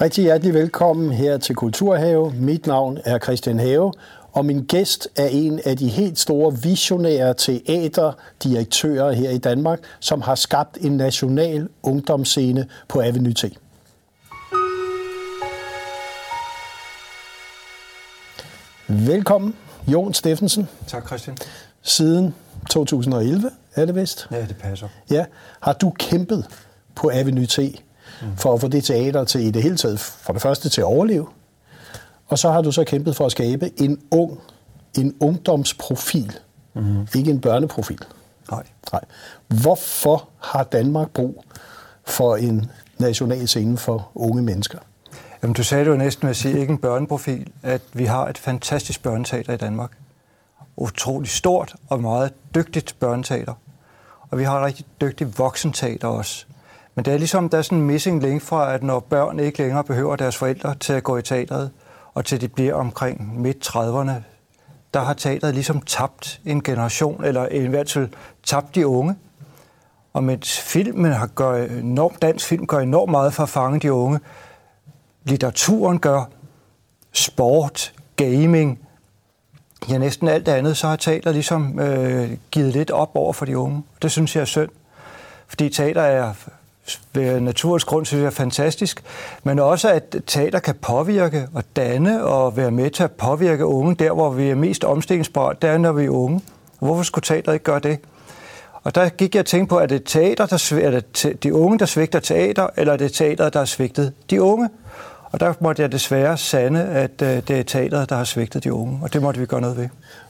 Rigtig hjertelig velkommen her til Kulturhave. Mit navn er Christian Have, og min gæst er en af de helt store visionære teaterdirektører her i Danmark, som har skabt en national ungdomsscene på Avenue T. Velkommen, Jon Steffensen. Tak, Christian. Siden 2011 er det vist? Ja, det passer. Ja. Har du kæmpet på Avenue T for at få det teater til i det hele taget, for det første til at overleve, og så har du så kæmpet for at skabe en ung, en ungdomsprofil, mm-hmm. ikke en børneprofil. Nej. Nej. Hvorfor har Danmark brug for en national scene for unge mennesker? Jamen, du sagde det jo næsten med at sige, ikke en børneprofil, at vi har et fantastisk børneteater i Danmark. Utroligt stort og meget dygtigt børneteater. Og vi har et rigtig dygtigt voksenteater også. Men det er ligesom, der er sådan en missing link fra, at når børn ikke længere behøver deres forældre til at gå i teateret, og til de bliver omkring midt 30'erne, der har teateret ligesom tabt en generation, eller i hvert fald tabt de unge. Og mens filmen har gør enormt, dansk film gør enormt meget for at fange de unge, litteraturen gør, sport, gaming, ja næsten alt det andet, så har teater ligesom øh, givet lidt op over for de unge. Det synes jeg er synd. Fordi teater er ved naturens grund synes jeg er fantastisk, men også at teater kan påvirke og danne og være med til at påvirke unge der, hvor vi er mest omstillingsbare, der er, når vi er unge. Hvorfor skulle teater ikke gøre det? Og der gik jeg og tænkte på, er det teater, der, er det de unge, der svigter teater, eller er det teater, der har svigtet de unge? Og der måtte jeg desværre sande, at øh, det er teateret, der har svigtet de unge, og det måtte vi gøre noget ved.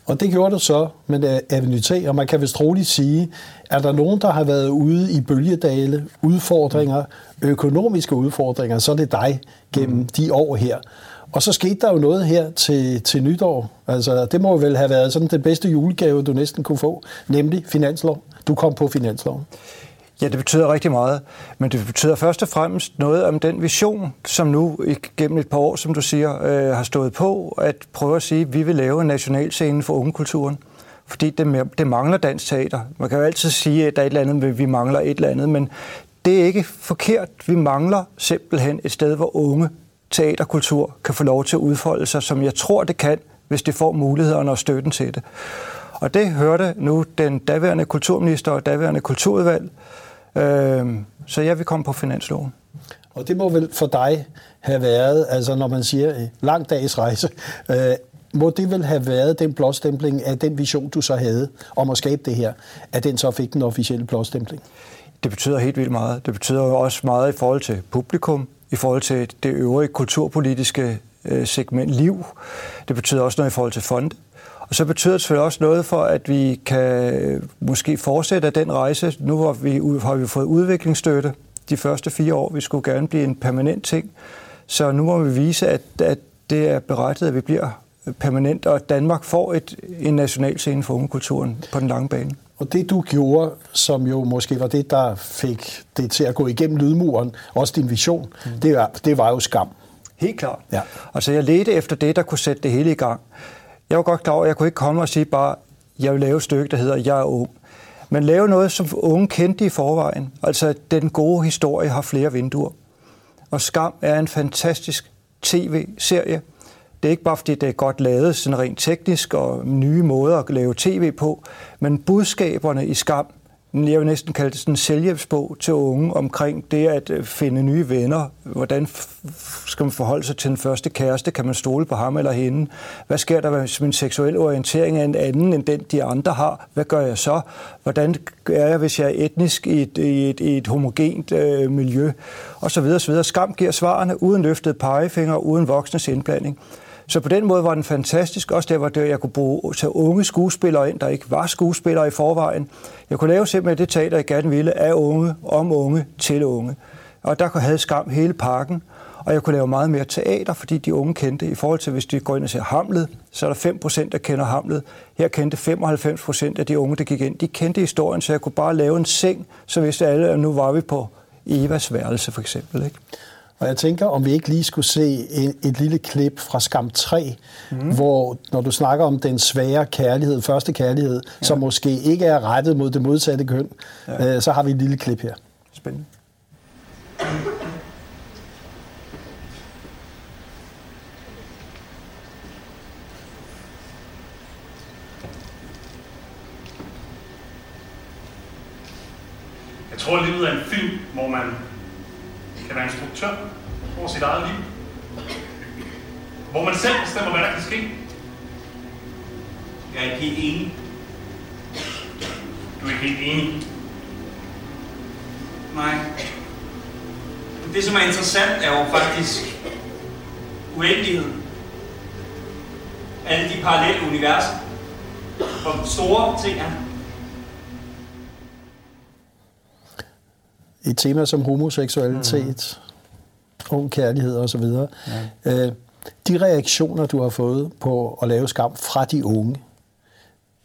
Og det gjorde du så med Avenue T, og man kan vist roligt sige, er der nogen, der har været ude i bølgedale, udfordringer, økonomiske udfordringer, så er det dig gennem mm. de år her. Og så skete der jo noget her til, til nytår. Altså, det må vel have været sådan den bedste julegave, du næsten kunne få, nemlig finanslov. Du kom på finansloven. Ja, det betyder rigtig meget. Men det betyder først og fremmest noget om den vision, som nu gennem et par år, som du siger, øh, har stået på, at prøve at sige, at vi vil lave en nationalscene for ungekulturen. Fordi det, det mangler dansk teater. Man kan jo altid sige, at der er et eller andet, vi mangler et eller andet, men det er ikke forkert. Vi mangler simpelthen et sted, hvor unge teaterkultur kan få lov til at udfolde sig, som jeg tror, det kan, hvis det får mulighederne og støtten til det. Og det hørte nu den daværende kulturminister og daværende kulturudvalg, Øh, så jeg vil komme på finansloven. Og det må vel for dig have været, altså når man siger øh, lang dags rejse, øh, må det vel have været den blåstempling af den vision, du så havde om at skabe det her, at den så fik den officielle blåstempling? Det betyder helt vildt meget. Det betyder også meget i forhold til publikum, i forhold til det øvrige kulturpolitiske øh, segment liv. Det betyder også noget i forhold til fonde. Og så betyder det selvfølgelig også noget for, at vi kan måske fortsætte den rejse. Nu har vi, har vi fået udviklingsstøtte de første fire år. Vi skulle gerne blive en permanent ting. Så nu må vi vise, at, at det er berettet, at vi bliver permanent, og at Danmark får et, en national scene for ungekulturen på den lange bane. Og det du gjorde, som jo måske var det, der fik det til at gå igennem lydmuren, også din vision, mm. det, var, det var jo skam. Helt klart. Ja. Altså jeg ledte efter det, der kunne sætte det hele i gang. Jeg var godt klar over, at jeg kunne ikke komme og sige bare, jeg vil lave et stykke, der hedder Jeg er ung. Men lave noget, som unge kendte i forvejen. Altså, den gode historie har flere vinduer. Og Skam er en fantastisk tv-serie. Det er ikke bare, fordi det er godt lavet, sådan rent teknisk og nye måder at lave tv på, men budskaberne i Skam jeg vil næsten kalde det sådan en selvhjælpsbog til unge omkring det at øh, finde nye venner. Hvordan skal man forholde sig til den første kæreste? Kan man stole på ham eller hende? Hvad sker der, hvis min seksuelle orientering er en anden end den, de andre har? Hvad gør jeg så? Hvordan er jeg, hvis jeg er etnisk i et, i et, i et homogent øh, miljø? Og så videre, så videre. Skam giver svarene uden løftet pegefinger, uden voksnes indblanding. Så på den måde var den fantastisk. Også der, hvor jeg kunne bruge til unge skuespillere ind, der ikke var skuespillere i forvejen. Jeg kunne lave simpelthen det teater, jeg gerne ville, af unge, om unge, til unge. Og der havde skam hele parken. Og jeg kunne lave meget mere teater, fordi de unge kendte. I forhold til, hvis de går ind og ser Hamlet, så er der 5% der kender Hamlet. Her kendte 95% af de unge, der gik ind. De kendte historien, så jeg kunne bare lave en seng, så vidste alle, at nu var vi på Evas værelse, for eksempel. Ikke? Og jeg tænker, om vi ikke lige skulle se et, et lille klip fra Skam 3, mm. hvor når du snakker om den svære kærlighed, første kærlighed, ja. som måske ikke er rettet mod det modsatte køn, ja. øh, så har vi et lille klip her. Spændende. Jeg tror, livet er en film, hvor man være instruktør over sit eget liv. Hvor man selv bestemmer, hvad der kan ske. Jeg er ikke helt enig. Du er ikke helt enig. Nej. Det, som er interessant, er jo faktisk uendeligheden. Alle de parallelle universer. Hvor store ting er. Et tema som homoseksualitet, mm. ung kærlighed osv. Ja. Øh, de reaktioner, du har fået på at lave skam fra de unge,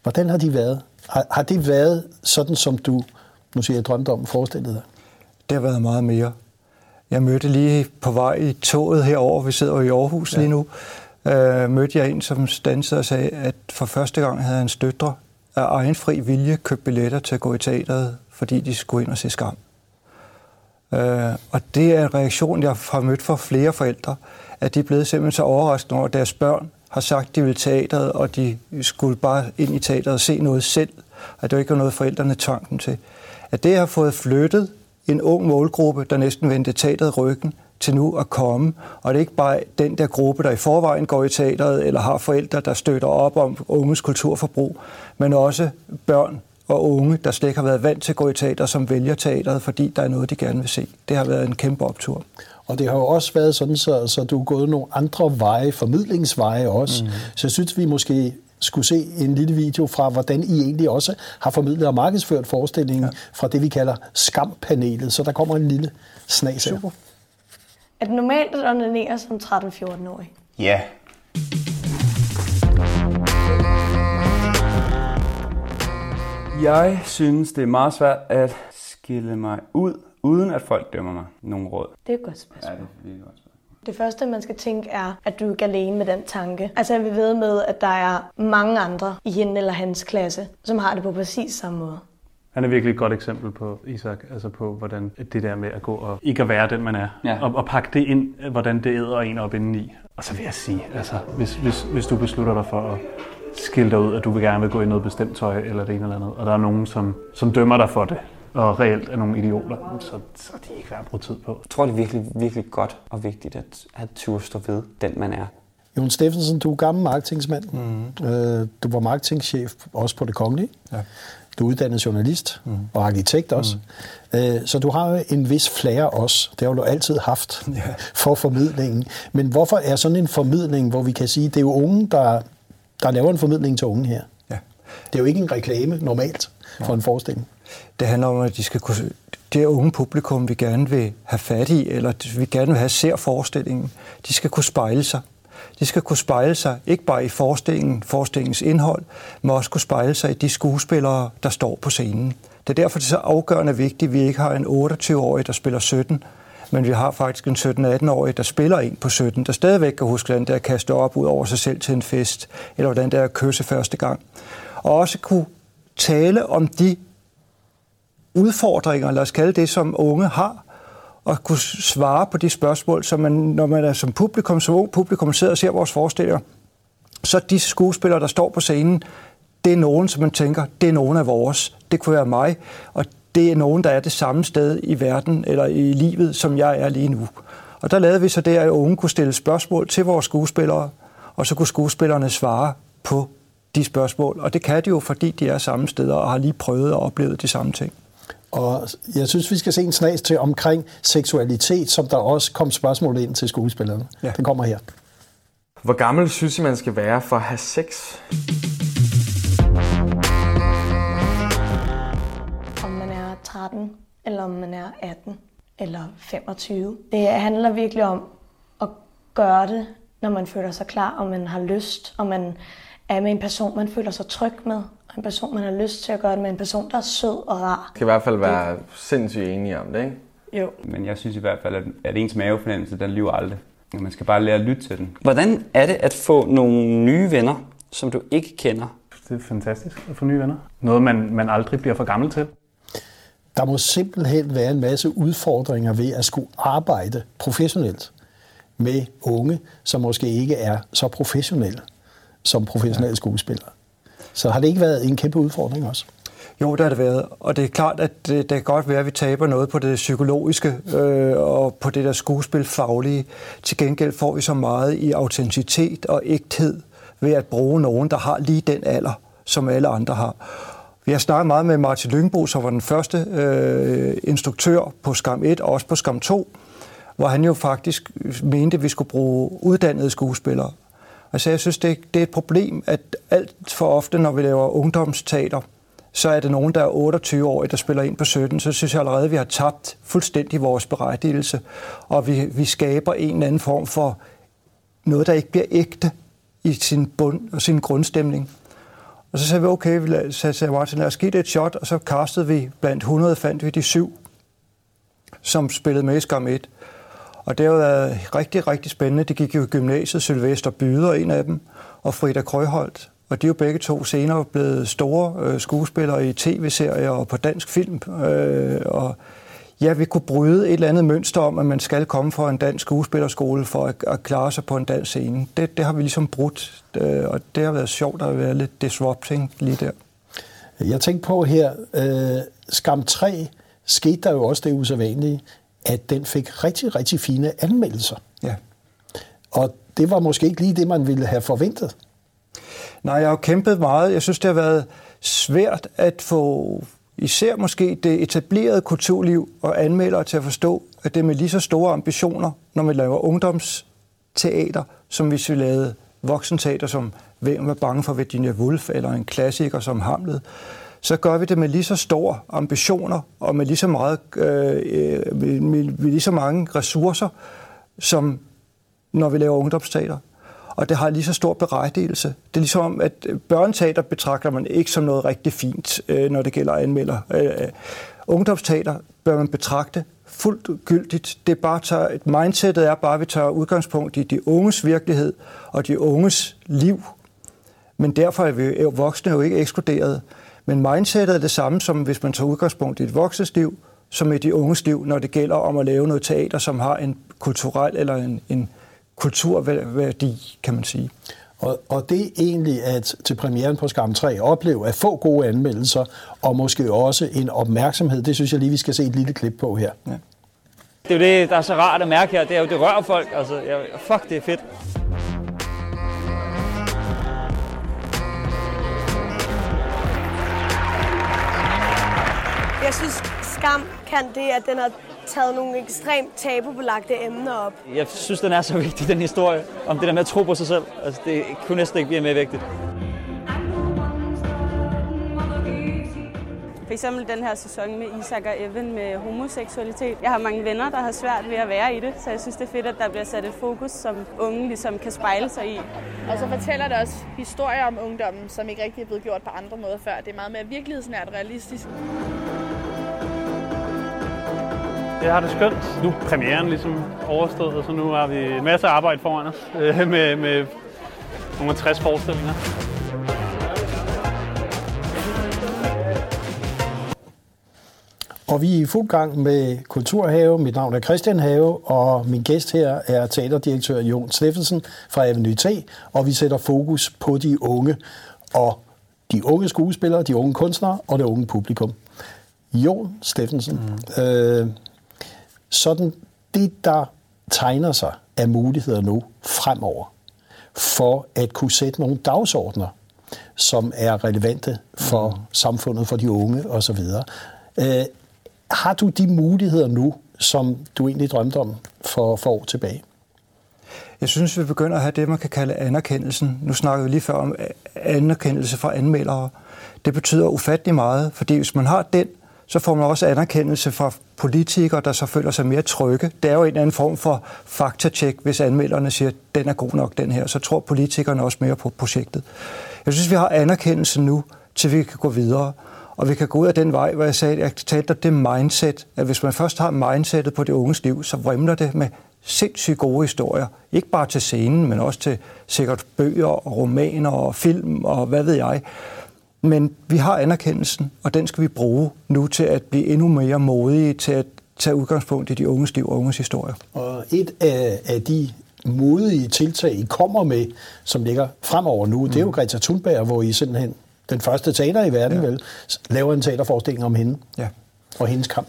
hvordan har de været? Har, har det været sådan, som du, nu siger jeg, drømte om, forestillet dig? Det har været meget mere. Jeg mødte lige på vej i toget herover, vi sidder jo i Aarhus ja. lige nu, øh, mødte jeg en, som stansede og sagde, at for første gang havde hans døtre af egen fri vilje købt billetter til at gå i teateret, fordi de skulle ind og se skam. Øh, og det er en reaktion, jeg har mødt fra flere forældre, at de er blevet simpelthen så overraskende over, at deres børn har sagt, at de vil teateret, og de skulle bare ind i teateret og se noget selv, at det ikke var noget, forældrene tvang dem til. At det har fået flyttet en ung målgruppe, der næsten vendte teateret ryggen, til nu at komme. Og det er ikke bare den der gruppe, der i forvejen går i teateret, eller har forældre, der støtter op om unges kulturforbrug, men også børn og unge, der slet ikke har været vant til at gå i teater, som vælger teateret, fordi der er noget, de gerne vil se. Det har været en kæmpe optur. Og det har jo også været sådan, så, så du er gået nogle andre veje, formidlingsveje også. Mm. Så jeg synes, vi måske skulle se en lille video fra, hvordan I egentlig også har formidlet og markedsført forestillingen ja. fra det, vi kalder skampanelet. Så der kommer en lille snas her. Er det normalt at onanere som 13-14-årig? Ja. Jeg synes, det er meget svært at skille mig ud, uden at folk dømmer mig nogen råd. Det er et godt spørgsmål. Ja, det er virkelig godt spørgsmål. Det første, man skal tænke, er, at du ikke er alene med den tanke. Altså, jeg vil ved med, at der er mange andre i hende eller hans klasse, som har det på præcis samme måde. Han er virkelig et godt eksempel på Isak, altså på hvordan det der med at gå og ikke at være den, man er, ja. og, og pakke det ind, hvordan det æder en op indeni. Og så vil jeg sige, altså, hvis, hvis, hvis du beslutter dig for at skille dig ud, at du vil gerne vil gå i noget bestemt tøj eller det ene eller andet, og der er nogen, som, som dømmer dig for det, og reelt er nogle idioter, så, så er de ikke værd at bruge tid på. Jeg tror, det er virkelig, virkelig godt og vigtigt at, at turde stå ved den, man er. Jon Steffensen, du er gammel marketingsmand. Mm. Øh, du var marketingchef også på det kongelige. Ja. Du er uddannet journalist mm. og arkitekt også. Mm. Øh, så du har jo en vis flair også. Det har du altid haft ja. for formidlingen. Men hvorfor er sådan en formidling, hvor vi kan sige, det er jo unge, der, der laver en formidling til unge her? Ja. Det er jo ikke en reklame normalt for ja. en forestilling. Det handler om, at de skal kunne, det unge publikum, vi gerne vil have fat i, eller vi gerne vil have ser forestillingen, de skal kunne spejle sig. De skal kunne spejle sig, ikke bare i forestillingen, forestillingens indhold, men også kunne spejle sig i de skuespillere, der står på scenen. Det er derfor, det er så afgørende vigtigt, at vi ikke har en 28-årig, der spiller 17, men vi har faktisk en 17-18-årig, der spiller en på 17, der stadigvæk kan huske, hvordan det er at kaste op ud over sig selv til en fest, eller hvordan det er at kysse første gang. Og også kunne tale om de udfordringer, lad os kalde det, som unge har, og kunne svare på de spørgsmål, som man, når man er som publikum, som ung publikum sidder og ser vores forestillinger, så de skuespillere, der står på scenen, det er nogen, som man tænker, det er nogen af vores. Det kunne være mig, og det er nogen, der er det samme sted i verden eller i livet, som jeg er lige nu. Og der lavede vi så det, at unge kunne stille spørgsmål til vores skuespillere, og så kunne skuespillerne svare på de spørgsmål. Og det kan de jo, fordi de er samme steder og har lige prøvet og oplevet de samme ting. Og jeg synes, vi skal se en snas til omkring seksualitet, som der også kom spørgsmål ind til skuespillerne. Ja. Den kommer her. Hvor gammel synes I, man skal være for at have sex? 13, eller om man er 18, eller 25. Det handler virkelig om at gøre det, når man føler sig klar, og man har lyst, og man er med en person, man føler sig tryg med, en person, man har lyst til at gøre det med, en person, der er sød og rar. Det kan i hvert fald være det. sindssygt enige om det, ikke? Jo. Men jeg synes i hvert fald, at ens mavefornemmelse, den lyver aldrig. Man skal bare lære at lytte til den. Hvordan er det at få nogle nye venner, som du ikke kender? Det er fantastisk at få nye venner. Noget, man, man aldrig bliver for gammel til. Der må simpelthen være en masse udfordringer ved at skulle arbejde professionelt med unge, som måske ikke er så professionelle som professionelle skuespillere. Så har det ikke været en kæmpe udfordring også? Jo, det har det været. Og det er klart, at det, det kan godt være, at vi taber noget på det psykologiske øh, og på det der skuespilfaglige. Til gengæld får vi så meget i autenticitet og ægthed ved at bruge nogen, der har lige den alder, som alle andre har. Vi har snakket meget med Martin Lyngbo, som var den første øh, instruktør på Skam 1 og også på Skam 2, hvor han jo faktisk mente, at vi skulle bruge uddannede skuespillere. Altså jeg synes, det, det er et problem, at alt for ofte, når vi laver ungdomsteater, så er det nogen, der er 28 år, der spiller ind på 17, så synes jeg allerede, at vi har tabt fuldstændig vores berettigelse, og vi, vi skaber en eller anden form for noget, der ikke bliver ægte i sin, bund, og sin grundstemning. Og så sagde vi, okay, vi sagde Martin, lad os give det et shot, og så kastede vi blandt 100, fandt vi de syv, som spillede med i Skam 1. Og det har været rigtig, rigtig spændende. Det gik jo i gymnasiet, Sylvester Byder, en af dem, og Frida Krøjholdt. Og de er jo begge to senere blevet store øh, skuespillere i tv-serier og på dansk film. Øh, og ja, vi kunne bryde et eller andet mønster om, at man skal komme fra en dansk skuespillerskole for at, at klare sig på en dansk scene. Det, det har vi ligesom brudt, øh, og det har været sjovt at være lidt disrupting lige der. Jeg tænkte på her, øh, Skam 3 skete der jo også det usædvanlige, at den fik rigtig, rigtig fine anmeldelser. Ja. Og det var måske ikke lige det, man ville have forventet. Nej, jeg har kæmpet meget. Jeg synes, det har været svært at få især måske det etablerede kulturliv og anmeldere til at forstå, at det er med lige så store ambitioner, når vi laver ungdomsteater, som hvis vi lavede voksenteater, som Hvem var bange for Virginia Woolf, eller en klassiker som Hamlet, så gør vi det med lige så store ambitioner og med lige så, meget, øh, med, med, med lige så mange ressourcer, som når vi laver ungdomsteater og det har lige så stor berettigelse. Det er ligesom, at øh, børneteater betragter man ikke som noget rigtig fint, øh, når det gælder anmelder. Øh, ungdomsteater bør man betragte fuldt gyldigt. Det er bare tager, mindsetet er bare, at vi tager udgangspunkt i de unges virkelighed og de unges liv. Men derfor er vi jo voksne jo ikke ekskluderet. Men mindsetet er det samme, som hvis man tager udgangspunkt i et voksnes liv, som i de unges liv, når det gælder om at lave noget teater, som har en kulturel eller en, en, kulturværdi, kan man sige. Og, og det er egentlig at til premieren på Skam 3 opleve at få gode anmeldelser, og måske også en opmærksomhed. Det synes jeg lige, vi skal se et lille klip på her. Ja. Det er jo det, der er så rart at mærke her. Det er jo, det rører folk. Altså, jeg, fuck, det er fedt. Jeg synes, Skam kan det, at den har taget nogle ekstremt tabubelagte emner op. Jeg synes, den er så vigtig, den historie, om det der med at tro på sig selv. Altså, det kunne næsten ikke blive mere vigtigt. For eksempel den her sæson med Isak og Evan med homoseksualitet. Jeg har mange venner, der har svært ved at være i det, så jeg synes, det er fedt, at der bliver sat et fokus, som unge ligesom kan spejle sig i. Og så fortæller det også historier om ungdommen, som ikke rigtig er blevet gjort på andre måder før. Det er meget mere virkelighedsnært realistisk. Jeg har det skønt. Nu er premieren ligesom overstået, så nu har vi en masse arbejde foran os øh, med, med nogle 60 forestillinger. Og vi er i fuld gang med Kulturhave. Mit navn er Christian Have, og min gæst her er teaterdirektør Jon Steffensen fra Avenue T, og vi sætter fokus på de unge og de unge skuespillere, de unge kunstnere og det unge publikum. Jon Steffensen, mm. øh, sådan det, der tegner sig af muligheder nu fremover, for at kunne sætte nogle dagsordner, som er relevante for mm. samfundet, for de unge osv. Øh, har du de muligheder nu, som du egentlig drømte om for, for år tilbage? Jeg synes, vi begynder at have det, man kan kalde anerkendelsen. Nu snakker vi lige før om anerkendelse fra anmeldere. Det betyder ufattelig meget, fordi hvis man har den, så får man også anerkendelse fra politikere, der så føler sig mere trygge. Det er jo en eller anden form for faktatjek, hvis anmelderne siger, at den er god nok, den her. Så tror politikerne også mere på projektet. Jeg synes, vi har anerkendelse nu, til vi kan gå videre. Og vi kan gå ud af den vej, hvor jeg sagde, jeg talte om det mindset, at hvis man først har mindsetet på det unges liv, så vrimler det med sindssygt gode historier. Ikke bare til scenen, men også til sikkert bøger og romaner og film og hvad ved jeg. Men vi har anerkendelsen, og den skal vi bruge nu til at blive endnu mere modige til at tage udgangspunkt i de unges liv og unges historie. Og et af, af de modige tiltag, I kommer med, som ligger fremover nu, mm. det er jo mm. Greta Thunberg, hvor I simpelthen den første teater i verden, ja. vel, laver en teaterforestilling om hende ja. og hendes kamp.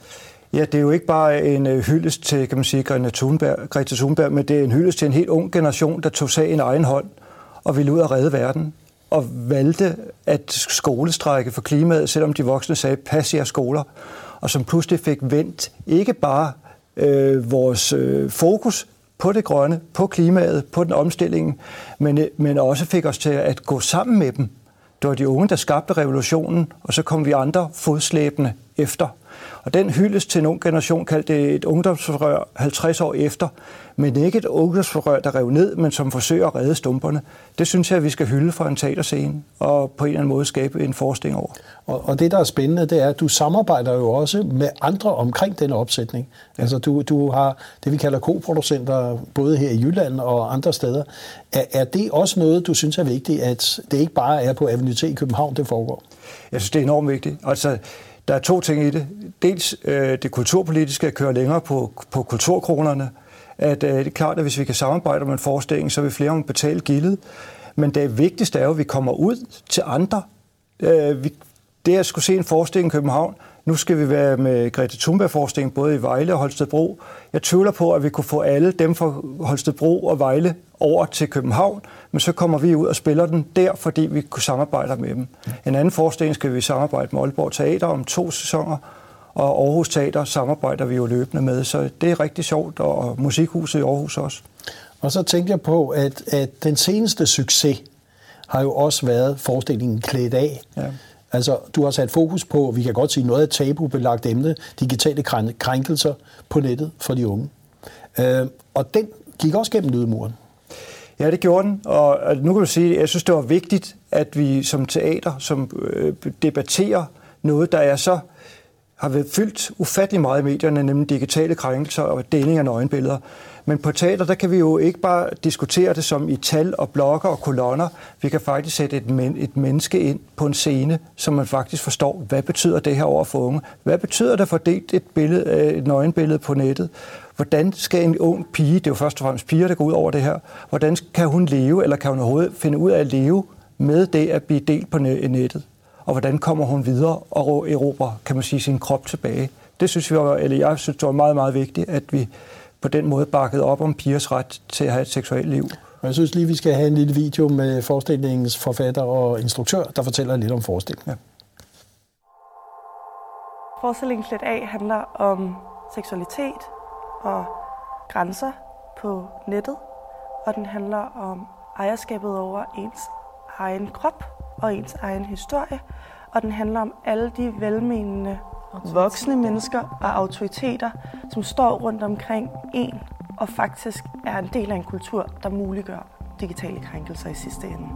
Ja, det er jo ikke bare en øh, hyldest til, kan man sige, Greta Thunberg, Greta Thunberg, men det er en hyldest til en helt ung generation, der tog sig en egen hånd og ville ud og redde verden og valgte at skolestrække for klimaet, selvom de voksne sagde, pas jer skoler, og som pludselig fik vendt ikke bare øh, vores øh, fokus på det grønne, på klimaet, på den omstilling, men, øh, men også fik os til at gå sammen med dem. Det var de unge, der skabte revolutionen, og så kom vi andre fodslæbende efter. Og den hyldes til en ung generation kaldte det et ungdomsforrør 50 år efter, men ikke et ungdomsforrør, der rev ned, men som forsøger at redde stumperne. Det synes jeg, at vi skal hylde fra en teaterscene og på en eller anden måde skabe en forestilling over. Og, og det, der er spændende, det er, at du samarbejder jo også med andre omkring den opsætning. Ja. Altså, du, du har det, vi kalder koproducenter, både her i Jylland og andre steder. Er, er det også noget, du synes er vigtigt, at det ikke bare er på Avenue T i København, det foregår? Jeg synes, det er enormt vigtigt. Altså, der er to ting i det. Dels øh, det kulturpolitiske at køre længere på, på kulturkronerne. At, øh, det er klart, at hvis vi kan samarbejde om en forestilling, så vil flere betale gildet. Men det vigtigste er jo, at vi kommer ud til andre. Øh, vi, det at skulle se en forestilling i København, nu skal vi være med Greta Thunberg-forskning både i Vejle og Holstebro. Jeg tvivler på, at vi kunne få alle dem fra Holstebro og Vejle over til København, men så kommer vi ud og spiller den der, fordi vi kunne samarbejde med dem. En anden forestilling skal vi samarbejde med Aalborg Teater om to sæsoner, og Aarhus Teater samarbejder vi jo løbende med, så det er rigtig sjovt, og Musikhuset i Aarhus også. Og så tænker jeg på, at, at den seneste succes har jo også været forestillingen Klædt af. Ja. Altså, du har sat fokus på, vi kan godt sige, noget af tabubelagt emne, digitale krænkelser på nettet for de unge. Øh, og den gik også gennem lydmuren. Ja, det gjorde den, og nu kan du sige, at jeg synes, det var vigtigt, at vi som teater, som øh, debatterer noget, der er så har været fyldt ufattelig meget i medierne, nemlig digitale krænkelser og deling af nøgenbilleder. Men på teater, der kan vi jo ikke bare diskutere det som i tal og blokker og kolonner. Vi kan faktisk sætte et, men, et menneske ind på en scene, så man faktisk forstår, hvad betyder det her over for unge? Hvad betyder det for delt et, billede, øh, et nøgenbillede på nettet? Hvordan skal en ung pige, det er jo først og fremmest piger, der går ud over det her, hvordan kan hun leve, eller kan hun overhovedet finde ud af at leve med det at blive delt på nettet? Og hvordan kommer hun videre og erobrer, kan man sige, sin krop tilbage? Det synes vi var, eller jeg synes, det var meget, meget vigtigt, at vi på den måde bakket op om pigers ret til at have et seksuelt liv. Jeg synes lige, vi skal have en lille video med forestillingens forfatter og instruktør, der fortæller lidt om forestillingen. Ja. Forestillingen Klædt af handler om seksualitet og grænser på nettet, og den handler om ejerskabet over ens egen krop og ens egen historie, og den handler om alle de velmenende voksne mennesker og autoriteter, som står rundt omkring en, og faktisk er en del af en kultur, der muliggør digitale krænkelser i sidste ende.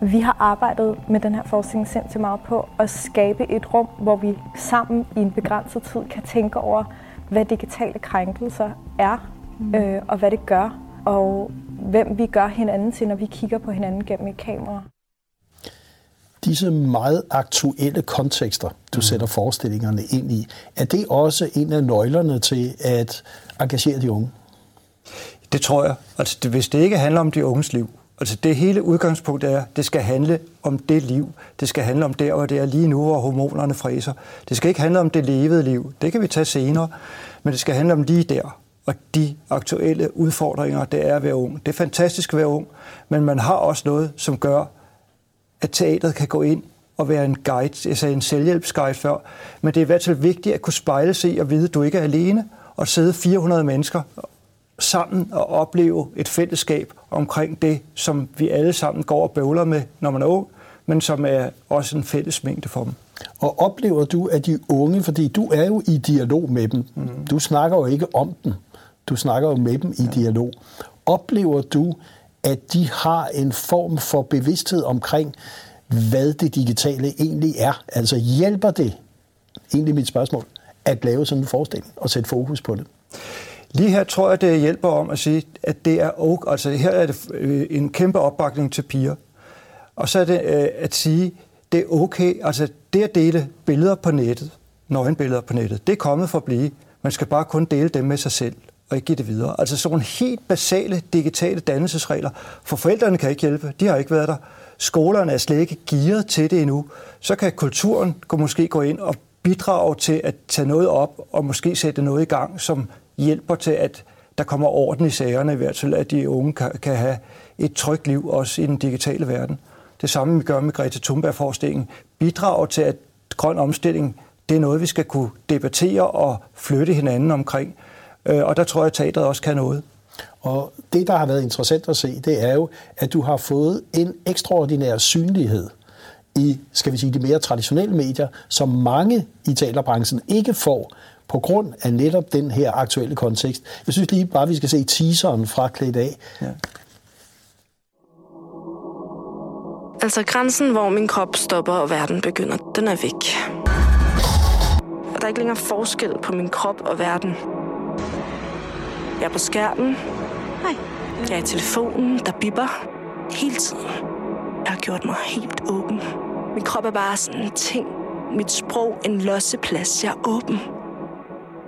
Vi har arbejdet med den her forskning sindssygt meget på at skabe et rum, hvor vi sammen i en begrænset tid kan tænke over, hvad digitale krænkelser er, mm. øh, og hvad det gør, og hvem vi gør hinanden til, når vi kigger på hinanden gennem et kamera disse meget aktuelle kontekster, du mm. sætter forestillingerne ind i, er det også en af nøglerne til at engagere de unge? Det tror jeg. Altså, det, hvis det ikke handler om de unges liv, altså det hele udgangspunkt er, det skal handle om det liv. Det skal handle om der, hvor det er lige nu, hvor hormonerne fræser. Det skal ikke handle om det levede liv. Det kan vi tage senere. Men det skal handle om lige der. Og de aktuelle udfordringer, det er at være ung. Det er fantastisk at være ung, men man har også noget, som gør, at teateret kan gå ind og være en guide, jeg sagde en selvhjælpsguide før, men det er i hvert fald vigtigt at kunne spejle sig og vide, at du ikke er alene, og sidde 400 mennesker sammen og opleve et fællesskab omkring det, som vi alle sammen går og bøvler med, når man er ung, men som er også en fælles mængde for dem. Og oplever du, at de unge, fordi du er jo i dialog med dem, mm. du snakker jo ikke om dem, du snakker jo med dem i ja. dialog. Oplever du, at de har en form for bevidsthed omkring, hvad det digitale egentlig er. Altså hjælper det, egentlig mit spørgsmål, at lave sådan en forestilling og sætte fokus på det? Lige her tror jeg, det hjælper om at sige, at det er okay. Altså her er det øh, en kæmpe opbakning til piger. Og så er det øh, at sige, det er okay. Altså det at dele billeder på nettet, nøgenbilleder på nettet, det er kommet for at blive. Man skal bare kun dele dem med sig selv og ikke give det videre. Altså sådan helt basale digitale dannelsesregler. For forældrene kan ikke hjælpe, de har ikke været der. skolerne er slet ikke gearet til det endnu, så kan kulturen måske gå ind og bidrage til at tage noget op og måske sætte noget i gang, som hjælper til, at der kommer orden i sagerne, i hvert fald at de unge kan, kan have et trygt liv, også i den digitale verden. Det samme vi gør med Greta Thunberg-forskningen. Bidrager til, at grøn omstilling, det er noget, vi skal kunne debattere og flytte hinanden omkring. Øh, og der tror jeg, at teateret også kan noget. Og det, der har været interessant at se, det er jo, at du har fået en ekstraordinær synlighed i, skal vi sige, de mere traditionelle medier, som mange i talerbranchen ikke får, på grund af netop den her aktuelle kontekst. Jeg synes lige bare, vi skal se teaseren fra klædt af. Ja. Altså grænsen, hvor min krop stopper og verden begynder, den er væk. Og der er ikke længere forskel på min krop og verden. Jeg er på skærmen. Nej. Jeg er i telefonen, der bipper. Hele tiden. Jeg har gjort mig helt åben. Min krop er bare sådan en ting. Mit sprog en losseplads. Jeg er åben.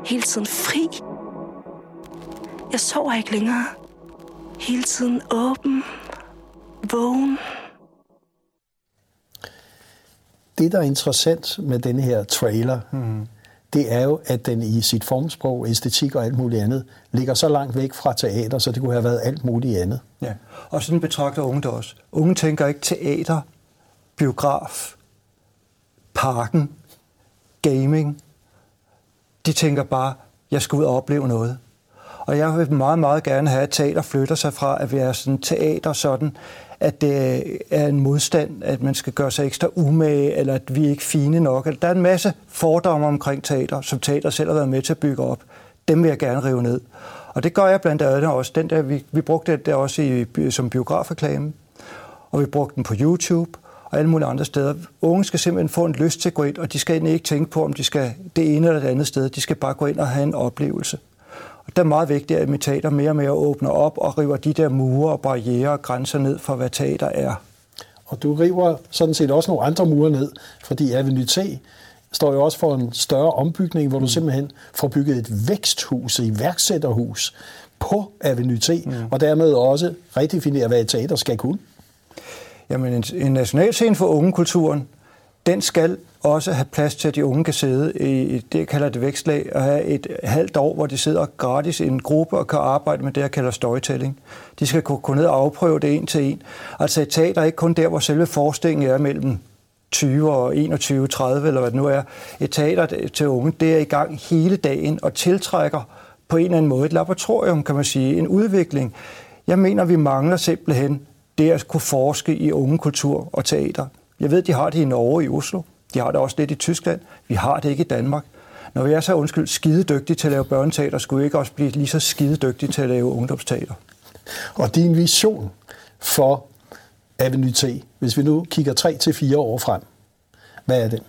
Hele tiden fri. Jeg sover ikke længere. Hele tiden åben. Vågen. Det, der er interessant med denne her trailer, mm det er jo, at den i sit formsprog, æstetik og alt muligt andet, ligger så langt væk fra teater, så det kunne have været alt muligt andet. Ja, og sådan betragter unge det også. Unge tænker ikke teater, biograf, parken, gaming. De tænker bare, jeg skal ud og opleve noget. Og jeg vil meget, meget gerne have, at teater flytter sig fra at være sådan teater sådan, at det er en modstand, at man skal gøre sig ekstra umage, eller at vi er ikke fine nok. Altså, der er en masse fordomme omkring teater, som teater selv har været med til at bygge op. Dem vil jeg gerne rive ned. Og det gør jeg blandt andet også. Den der, vi, vi brugte det der også i, som biografreklame, og vi brugte den på YouTube, og alle mulige andre steder. Unge skal simpelthen få en lyst til at gå ind, og de skal ikke tænke på, om de skal det ene eller det andet sted. De skal bare gå ind og have en oplevelse. Og det er meget vigtigt, at teater mere og mere åbner op og river de der mure og barriere og grænser ned for, hvad teater er. Og du river sådan set også nogle andre mure ned, fordi Avenue T står jo også for en større ombygning, hvor du mm. simpelthen får bygget et væksthus, et iværksætterhus på Avenue T, mm. og dermed også redefinere, hvad et teater skal kunne. Jamen, en, en nationalscene for ungekulturen, den skal også have plads til, at de unge kan sidde i det, jeg kalder det vækstlag, og have et halvt år, hvor de sidder gratis i en gruppe og kan arbejde med det, jeg kalder storytelling. De skal kunne gå ned og afprøve det en til en. Altså et teater er ikke kun der, hvor selve forestillingen er mellem 20 og 21, 30 eller hvad det nu er. Et teater til unge, det er i gang hele dagen og tiltrækker på en eller anden måde et laboratorium, kan man sige, en udvikling. Jeg mener, vi mangler simpelthen det at kunne forske i unge kultur og teater. Jeg ved, de har det i Norge i Oslo. De har det også lidt i Tyskland. Vi har det ikke i Danmark. Når vi er så undskyld skide dygtige til at lave børneteater, skulle vi ikke også blive lige så skide dygtige til at lave ungdomsteater? Og din vision for Avenue T, hvis vi nu kigger 3 til fire år frem, hvad er det?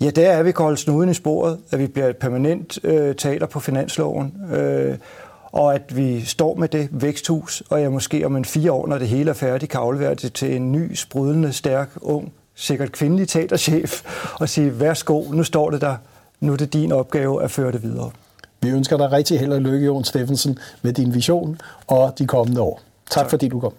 Ja, der er, at vi kan holde snuden i sporet, at vi bliver et permanent øh, teater på finansloven, øh, og at vi står med det væksthus, og jeg måske om en fire år, når det hele er færdigt, kan aflevere det til en ny, sprudlende, stærk, ung, sikkert kvindelig teaterchef, og sige, værsgo, nu står det der, nu er det din opgave at føre det videre. Vi ønsker dig rigtig held og lykke, Jon Steffensen, med din vision og de kommende år. Tak, tak. fordi du kom.